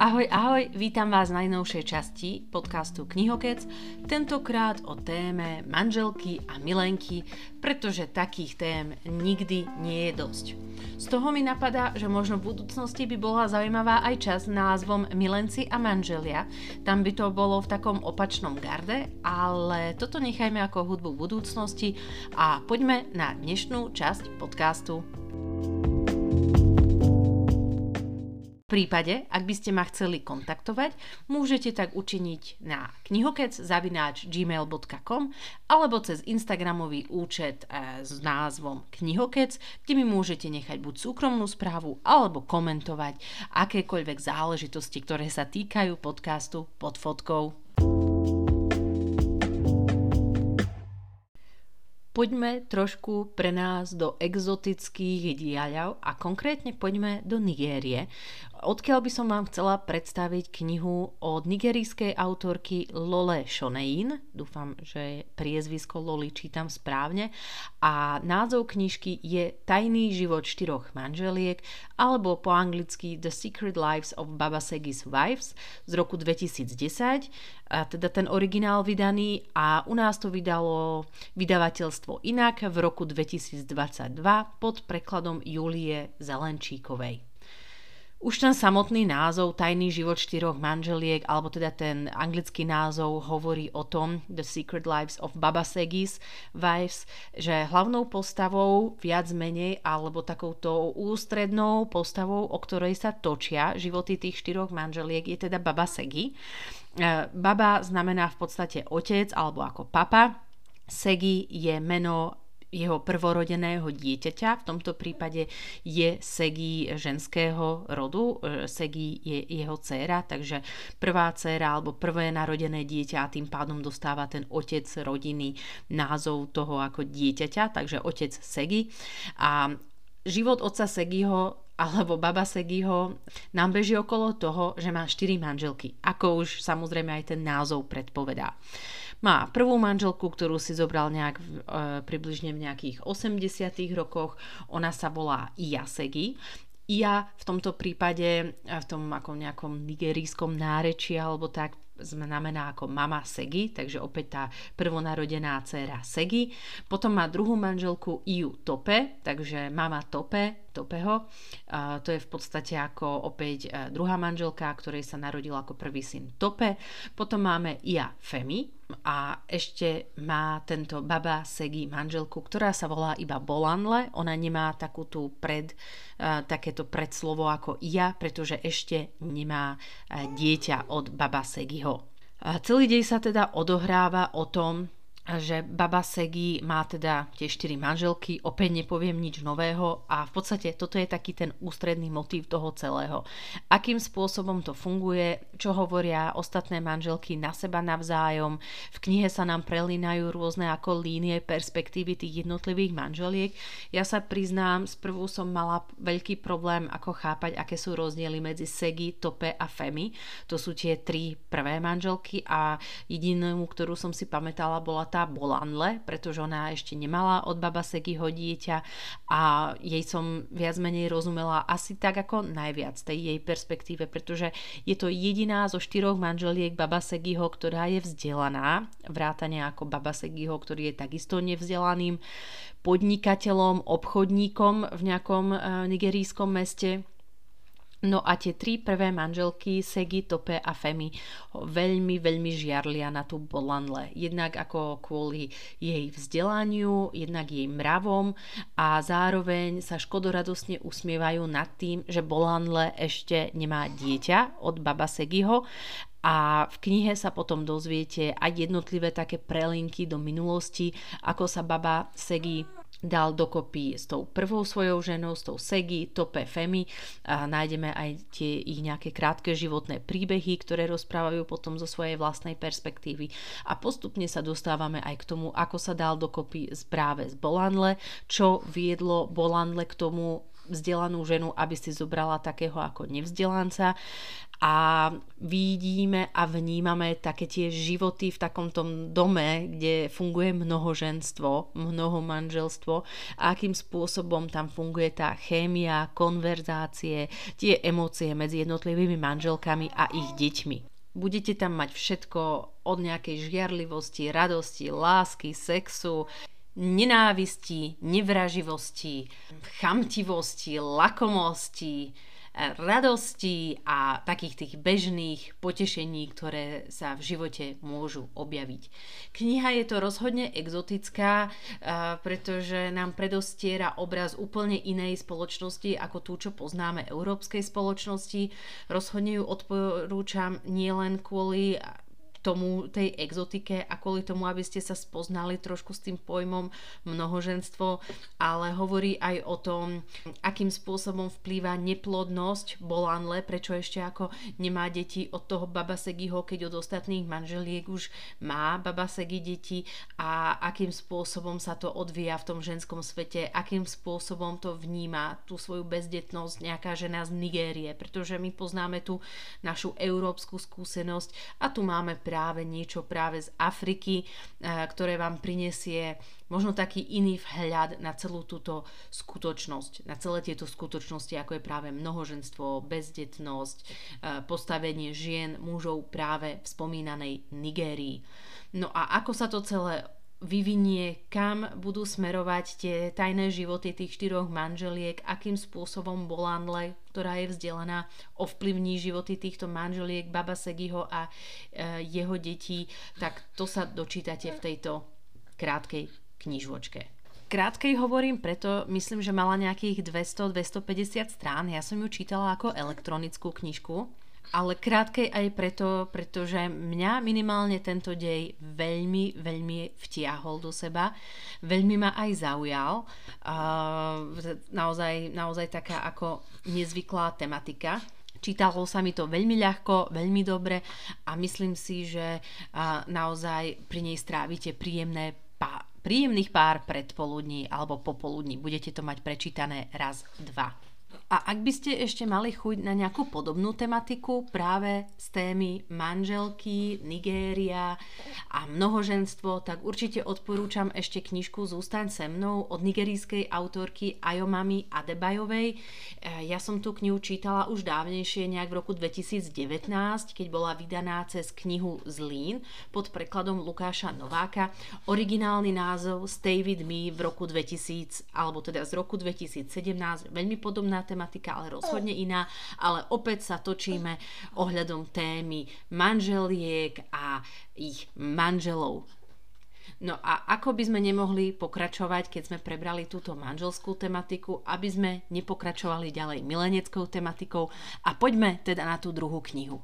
Ahoj, ahoj, vítam vás v najnovšej časti podcastu Knihokec, tentokrát o téme manželky a milenky, pretože takých tém nikdy nie je dosť. Z toho mi napadá, že možno v budúcnosti by bola zaujímavá aj čas názvom Milenci a manželia. Tam by to bolo v takom opačnom garde, ale toto nechajme ako hudbu budúcnosti a poďme na dnešnú časť podcastu. Prípade, ak by ste ma chceli kontaktovať, môžete tak učiniť na knihokec.gmail.com alebo cez Instagramový účet e, s názvom Knihokec, kde mi môžete nechať buď súkromnú správu alebo komentovať akékoľvek záležitosti, ktoré sa týkajú podcastu pod fotkou. Poďme trošku pre nás do exotických diaľov a konkrétne poďme do Nigérie. Odkiaľ by som vám chcela predstaviť knihu od nigerijskej autorky Lole Shonein. Dúfam, že priezvisko Loli čítam správne. A názov knižky je Tajný život štyroch manželiek alebo po anglicky The Secret Lives of Baba Segi's Wives z roku 2010 a teda ten originál vydaný a u nás to vydalo vydavateľstvo inak v roku 2022 pod prekladom Julie Zelenčíkovej. Už ten samotný názov Tajný život štyroch manželiek, alebo teda ten anglický názov hovorí o tom The Secret Lives of Baba Segis Wives, že hlavnou postavou viac menej, alebo takouto ústrednou postavou, o ktorej sa točia životy tých štyroch manželiek, je teda Baba Segi. E, baba znamená v podstate otec alebo ako papa. Segi je meno jeho prvorodeného dieťaťa. V tomto prípade je Segi ženského rodu. E, Segi je jeho dcéra, takže prvá dcéra alebo prvé narodené dieťa a tým pádom dostáva ten otec rodiny názov toho ako dieťaťa, takže otec Segi. A život otca Segiho alebo baba Segiho nám beží okolo toho, že má štyri manželky, ako už samozrejme aj ten názov predpovedá. Má prvú manželku, ktorú si zobral nejak e, približne v nejakých 80 rokoch. Ona sa volá Iasegi. Ja v tomto prípade, e, v tom ako nejakom nigerijskom nárečí alebo tak, znamená ako mama Segi, takže opäť tá prvonarodená dcéra Segi. Potom má druhú manželku Iu Tope, takže mama Tope, Topeho. A to je v podstate ako opäť e, druhá manželka, ktorej sa narodil ako prvý syn Tope. Potom máme Ia Femi a ešte má tento baba Segi manželku, ktorá sa volá iba Bolanle. Ona nemá takú tú pred, uh, takéto predslovo ako ja, pretože ešte nemá uh, dieťa od baba Segiho. A celý dej sa teda odohráva o tom, že Baba Segi má teda tie štyri manželky, opäť nepoviem nič nového a v podstate toto je taký ten ústredný motív toho celého. Akým spôsobom to funguje, čo hovoria ostatné manželky na seba navzájom, v knihe sa nám prelínajú rôzne ako línie perspektívy tých jednotlivých manželiek. Ja sa priznám, sprvu som mala veľký problém ako chápať, aké sú rozdiely medzi Segi, Tope a Femi. To sú tie tri prvé manželky a jedinú, ktorú som si pamätala, bola tá Bolanle, pretože ona ešte nemala od baba Segiho dieťa a jej som viac menej rozumela asi tak ako najviac tej jej perspektíve, pretože je to jediná zo štyroch manželiek baba Segiho, ktorá je vzdelaná, vrátane ako baba Segiho, ktorý je takisto nevzdelaným podnikateľom, obchodníkom v nejakom uh, nigerijskom meste No a tie tri prvé manželky, Segi, Tope a Femi, veľmi, veľmi žiarlia na tú Bolanle. Jednak ako kvôli jej vzdelaniu, jednak jej mravom a zároveň sa škodoradosne usmievajú nad tým, že Bolanle ešte nemá dieťa od baba Segiho a v knihe sa potom dozviete aj jednotlivé také prelinky do minulosti, ako sa baba Segi dal dokopy s tou prvou svojou ženou, s tou Segi, Tope Femi. A nájdeme aj tie ich nejaké krátke životné príbehy, ktoré rozprávajú potom zo svojej vlastnej perspektívy. A postupne sa dostávame aj k tomu, ako sa dal dokopy práve z Bolanle, čo viedlo Bolanle k tomu vzdelanú ženu, aby si zobrala takého ako nevzdelanca. A vidíme a vnímame také tie životy v takom tom dome, kde funguje mnohoženstvo, mnoho manželstvo. A akým spôsobom tam funguje tá chémia, konverzácie, tie emócie medzi jednotlivými manželkami a ich deťmi. Budete tam mať všetko od nejakej žiarlivosti, radosti, lásky, sexu, nenávisti, nevraživosti, chamtivosti, lakomosti, radostí a takých tých bežných potešení, ktoré sa v živote môžu objaviť. Kniha je to rozhodne exotická, pretože nám predostiera obraz úplne inej spoločnosti ako tú, čo poznáme európskej spoločnosti. Rozhodne ju odporúčam nielen kvôli tomu, tej exotike a kvôli tomu, aby ste sa spoznali trošku s tým pojmom mnohoženstvo, ale hovorí aj o tom, akým spôsobom vplýva neplodnosť Bolanle, prečo ešte ako nemá deti od toho babasegiho, keď od ostatných manželiek už má babasegi deti a akým spôsobom sa to odvíja v tom ženskom svete, akým spôsobom to vníma tú svoju bezdetnosť nejaká žena z Nigérie, pretože my poznáme tú našu európsku skúsenosť a tu máme práve niečo práve z Afriky, eh, ktoré vám prinesie možno taký iný vhľad na celú túto skutočnosť, na celé tieto skutočnosti, ako je práve mnohoženstvo, bezdetnosť, eh, postavenie žien, mužov práve v spomínanej Nigérii. No a ako sa to celé vyvinie, kam budú smerovať tie tajné životy tých štyroch manželiek, akým spôsobom Bolanle, ktorá je vzdelaná, ovplyvní životy týchto manželiek, Baba Segiho a e, jeho detí, tak to sa dočítate v tejto krátkej knižočke. Krátkej hovorím preto, myslím, že mala nejakých 200-250 strán. Ja som ju čítala ako elektronickú knižku ale krátkej aj preto, pretože mňa minimálne tento dej veľmi, veľmi vtiahol do seba, veľmi ma aj zaujal. Uh, naozaj, naozaj taká ako nezvyklá tematika. Čítalo sa mi to veľmi ľahko, veľmi dobre a myslím si, že naozaj pri nej strávite príjemné pá- príjemných pár predpoludní alebo popoludní. Budete to mať prečítané raz, dva. A ak by ste ešte mali chuť na nejakú podobnú tematiku práve z témy manželky, Nigéria a mnohoženstvo, tak určite odporúčam ešte knižku Zústaň se mnou od nigerijskej autorky Ayomami Adebajovej. E, ja som tú knihu čítala už dávnejšie, nejak v roku 2019, keď bola vydaná cez knihu Zlín pod prekladom Lukáša Nováka. Originálny názov Stay with me v roku 2000, alebo teda z roku 2017, veľmi podobná tematika tematika, ale rozhodne iná, ale opäť sa točíme ohľadom témy manželiek a ich manželov. No a ako by sme nemohli pokračovať, keď sme prebrali túto manželskú tematiku, aby sme nepokračovali ďalej mileneckou tematikou a poďme teda na tú druhú knihu.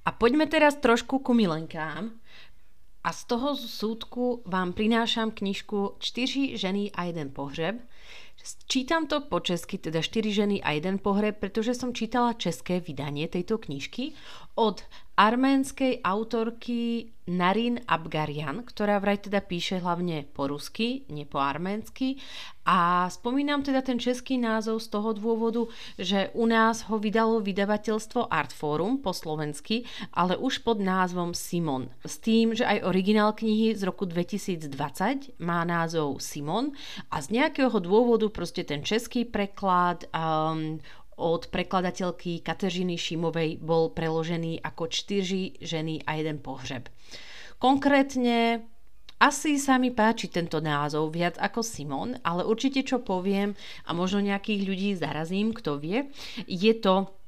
A poďme teraz trošku ku milenkám. A z toho súdku vám prinášam knižku Čtyři ženy a jeden pohřeb. Čítam to po česky, teda 4 ženy a jeden pohreb, pretože som čítala české vydanie tejto knižky od arménskej autorky Narin Abgarian, ktorá vraj teda píše hlavne po rusky, nie po arménsky. A spomínam teda ten český názov z toho dôvodu, že u nás ho vydalo vydavateľstvo Artforum po slovensky, ale už pod názvom Simon. S tým, že aj originál knihy z roku 2020 má názov Simon a z nejakého dôvodu proste ten český preklad um, od prekladateľky Kateřiny Šimovej bol preložený ako čtyři ženy a jeden pohřeb. Konkrétne asi sa mi páči tento názov viac ako Simon, ale určite čo poviem a možno nejakých ľudí zarazím, kto vie, je to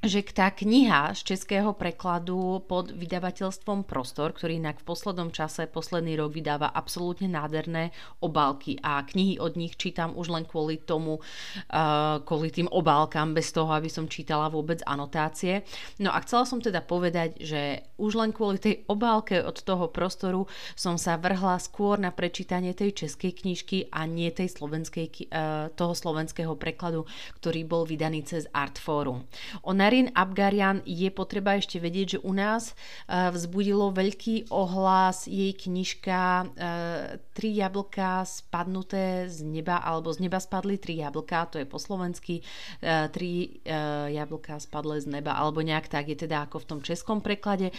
že tá kniha z českého prekladu pod vydavateľstvom Prostor, ktorý inak v poslednom čase, posledný rok vydáva absolútne nádherné obálky a knihy od nich čítam už len kvôli tomu, uh, kvôli tým obálkam, bez toho, aby som čítala vôbec anotácie. No a chcela som teda povedať, že už len kvôli tej obálke od toho prostoru som sa vrhla skôr na prečítanie tej českej knižky a nie tej slovenskej, uh, toho slovenského prekladu, ktorý bol vydaný cez Artforum. Ona Darin Abgarian je potreba ešte vedieť, že u nás vzbudilo veľký ohlas jej knižka Tri jablka spadnuté z neba, alebo z neba spadli tri jablka, to je po slovensky, tri jablka spadli z neba, alebo nejak tak je teda ako v tom českom preklade.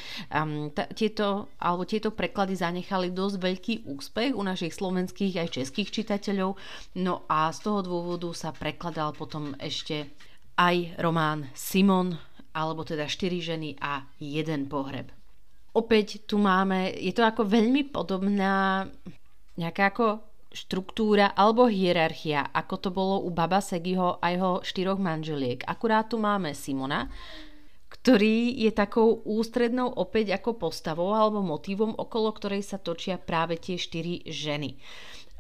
Tieto, alebo tieto preklady zanechali dosť veľký úspech u našich slovenských aj českých čitateľov, no a z toho dôvodu sa prekladal potom ešte aj román Simon, alebo teda štyri ženy a jeden pohreb. Opäť tu máme, je to ako veľmi podobná nejaká ako štruktúra alebo hierarchia, ako to bolo u Baba Segiho a jeho štyroch manželiek. Akurát tu máme Simona, ktorý je takou ústrednou opäť ako postavou alebo motivom, okolo ktorej sa točia práve tie štyri ženy.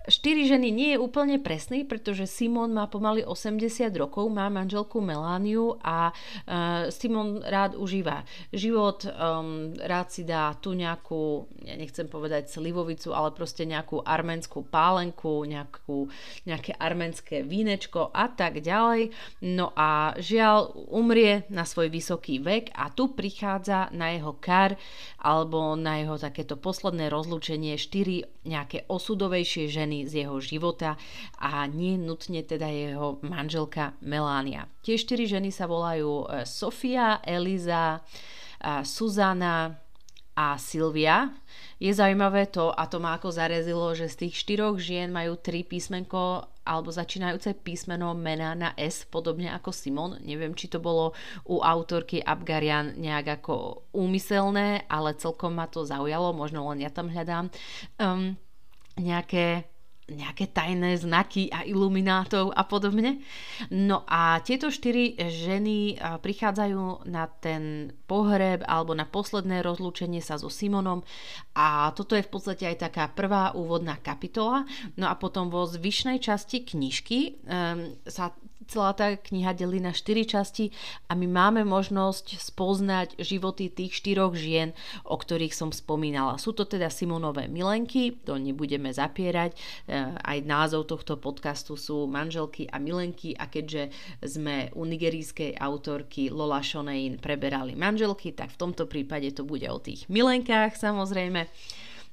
Štyri ženy nie je úplne presný, pretože Simon má pomaly 80 rokov, má manželku Melániu a uh, Simon rád užíva život, um, rád si dá tu nejakú, ja nechcem povedať slivovicu, ale proste nejakú arménskú pálenku, nejakú, nejaké arménske vínečko a tak ďalej. No a žiaľ umrie na svoj vysoký vek a tu prichádza na jeho kar alebo na jeho takéto posledné rozlúčenie štyri nejaké osudovejšie ženy ženy z jeho života a nie nutne teda jeho manželka Melania. Tie štyri ženy sa volajú e, Sofia, Eliza, Suzana a Silvia. Je zaujímavé to, a to ma ako zarezilo, že z tých štyroch žien majú tri písmenko alebo začínajúce písmeno mena na S, podobne ako Simon. Neviem, či to bolo u autorky Abgarian nejak ako úmyselné, ale celkom ma to zaujalo, možno len ja tam hľadám um, nejaké nejaké tajné znaky a iluminátov a podobne. No a tieto štyri ženy prichádzajú na ten pohreb alebo na posledné rozlúčenie sa so Simonom a toto je v podstate aj taká prvá úvodná kapitola. No a potom vo zvyšnej časti knižky um, sa celá tá kniha delí na štyri časti a my máme možnosť spoznať životy tých štyroch žien, o ktorých som spomínala. Sú to teda Simonové milenky, to nebudeme zapierať. E, aj názov tohto podcastu sú manželky a milenky a keďže sme u nigerijskej autorky Lola Shonein preberali manželky, tak v tomto prípade to bude o tých milenkách samozrejme.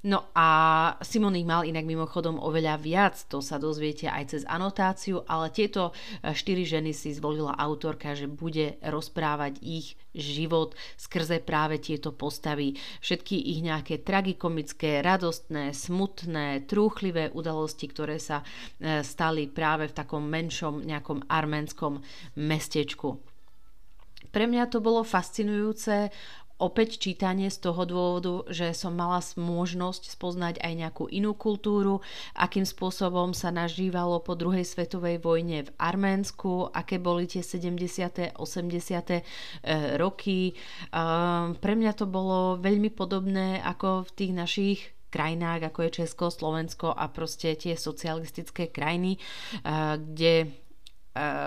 No a Simon ich mal inak mimochodom oveľa viac, to sa dozviete aj cez anotáciu, ale tieto e, štyri ženy si zvolila autorka, že bude rozprávať ich život skrze práve tieto postavy. Všetky ich nejaké tragikomické, radostné, smutné, trúchlivé udalosti, ktoré sa e, stali práve v takom menšom nejakom arménskom mestečku. Pre mňa to bolo fascinujúce opäť čítanie z toho dôvodu, že som mala možnosť spoznať aj nejakú inú kultúru, akým spôsobom sa nažívalo po druhej svetovej vojne v Arménsku, aké boli tie 70. 80. E, roky. Pre mňa to bolo veľmi podobné ako v tých našich krajinách, ako je Česko, Slovensko a proste tie socialistické krajiny, e, kde E,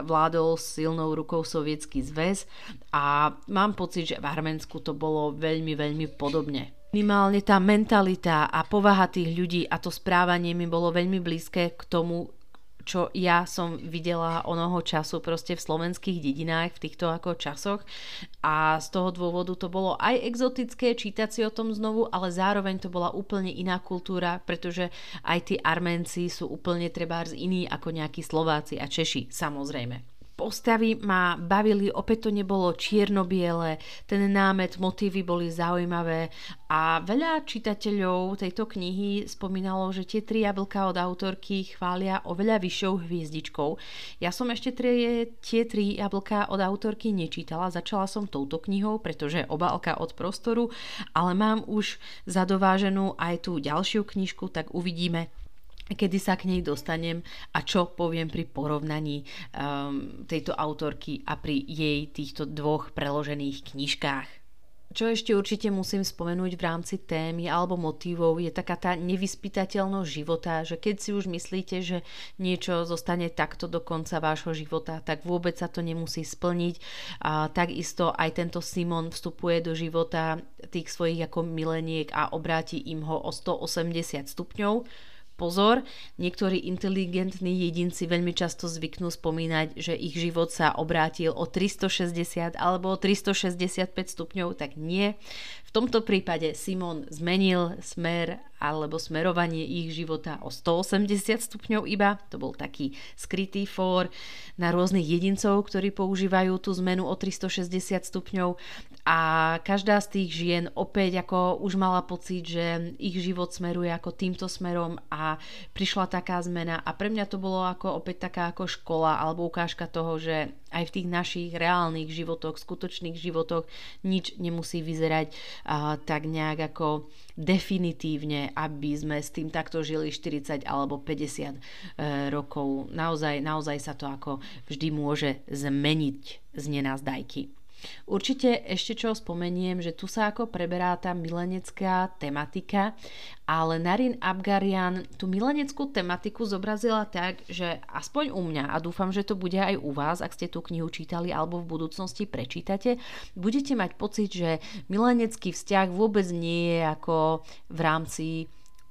vládol silnou rukou sovietský zväz a mám pocit, že v Arménsku to bolo veľmi, veľmi podobne. Minimálne tá mentalita a povaha tých ľudí a to správanie mi bolo veľmi blízke k tomu, čo ja som videla onoho času proste v slovenských dedinách v týchto ako časoch. A z toho dôvodu to bolo aj exotické čítať si o tom znovu, ale zároveň to bola úplne iná kultúra, pretože aj tí Arménci sú úplne trebárs iní ako nejakí Slováci a Češi, samozrejme postavy ma bavili, opäť to nebolo čierno-biele, ten námet, motívy boli zaujímavé a veľa čitateľov tejto knihy spomínalo, že tie tri jablka od autorky chvália oveľa vyššou hviezdičkou. Ja som ešte tri, tie tri jablka od autorky nečítala, začala som touto knihou, pretože obálka od prostoru, ale mám už zadováženú aj tú ďalšiu knižku, tak uvidíme, kedy sa k nej dostanem a čo poviem pri porovnaní um, tejto autorky a pri jej týchto dvoch preložených knižkách. Čo ešte určite musím spomenúť v rámci témy alebo motivov je taká tá nevyspytateľnosť života, že keď si už myslíte, že niečo zostane takto do konca vášho života, tak vôbec sa to nemusí splniť. A takisto aj tento Simon vstupuje do života tých svojich ako mileniek a obráti im ho o 180 stupňov Pozor, niektorí inteligentní jedinci veľmi často zvyknú spomínať, že ich život sa obrátil o 360 alebo o 365 stupňov, tak nie. V tomto prípade Simon zmenil smer alebo smerovanie ich života o 180 stupňov iba. To bol taký skrytý fór na rôznych jedincov, ktorí používajú tú zmenu o 360 stupňov a každá z tých žien opäť ako už mala pocit, že ich život smeruje ako týmto smerom a prišla taká zmena a pre mňa to bolo ako opäť taká ako škola alebo ukážka toho, že aj v tých našich reálnych životoch, skutočných životoch nič nemusí vyzerať a, tak nejak ako definitívne, aby sme s tým takto žili 40 alebo 50 e, rokov. Naozaj, naozaj sa to ako vždy môže zmeniť z nenazdajky. Určite ešte čo spomeniem, že tu sa ako preberá tá milenecká tematika, ale Narin Abgarian tú mileneckú tematiku zobrazila tak, že aspoň u mňa, a dúfam, že to bude aj u vás, ak ste tú knihu čítali alebo v budúcnosti prečítate, budete mať pocit, že milenecký vzťah vôbec nie je ako v rámci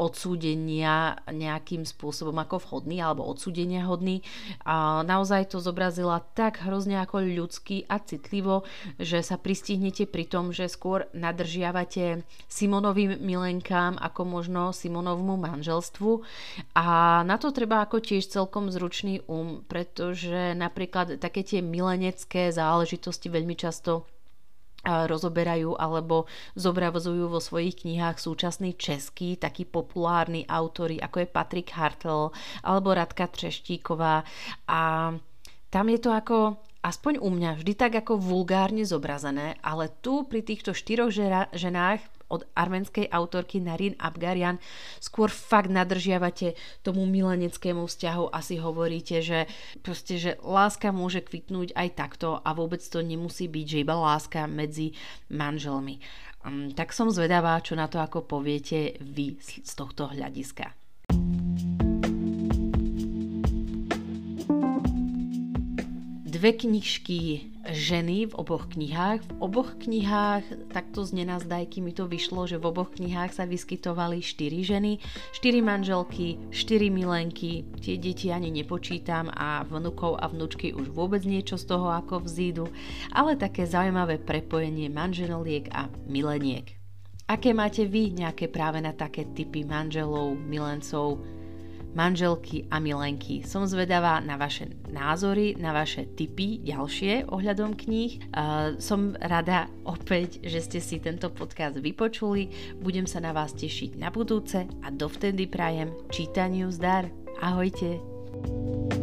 odsúdenia nejakým spôsobom ako vhodný alebo odsúdenia hodný. A naozaj to zobrazila tak hrozne ako ľudský a citlivo, že sa pristihnete pri tom, že skôr nadržiavate Simonovým milenkám ako možno Simonovmu manželstvu. A na to treba ako tiež celkom zručný um, pretože napríklad také tie milenecké záležitosti veľmi často rozoberajú alebo zobrazujú vo svojich knihách súčasní českí, takí populárni autory, ako je Patrik Hartl alebo Radka Treštíková a tam je to ako aspoň u mňa vždy tak ako vulgárne zobrazené, ale tu pri týchto štyroch ženách od arménskej autorky Narin Abgarian skôr fakt nadržiavate tomu mileneckému vzťahu a si hovoríte, že proste, že láska môže kvitnúť aj takto a vôbec to nemusí byť, že iba láska medzi manželmi. Um, tak som zvedavá, čo na to ako poviete vy z tohto hľadiska. Dve knižky ženy v oboch knihách. V oboch knihách, takto z nenazdajky mi to vyšlo, že v oboch knihách sa vyskytovali štyri ženy, štyri manželky, štyri milenky, tie deti ani nepočítam a vnukov a vnúčky už vôbec niečo z toho ako vzídu, ale také zaujímavé prepojenie manželiek a mileniek. Aké máte vy nejaké práve na také typy manželov, milencov, manželky a milenky. Som zvedavá na vaše názory, na vaše tipy ďalšie ohľadom kníh. Uh, som rada opäť, že ste si tento podcast vypočuli. Budem sa na vás tešiť na budúce a dovtedy prajem čítaniu zdar. Ahojte! thank you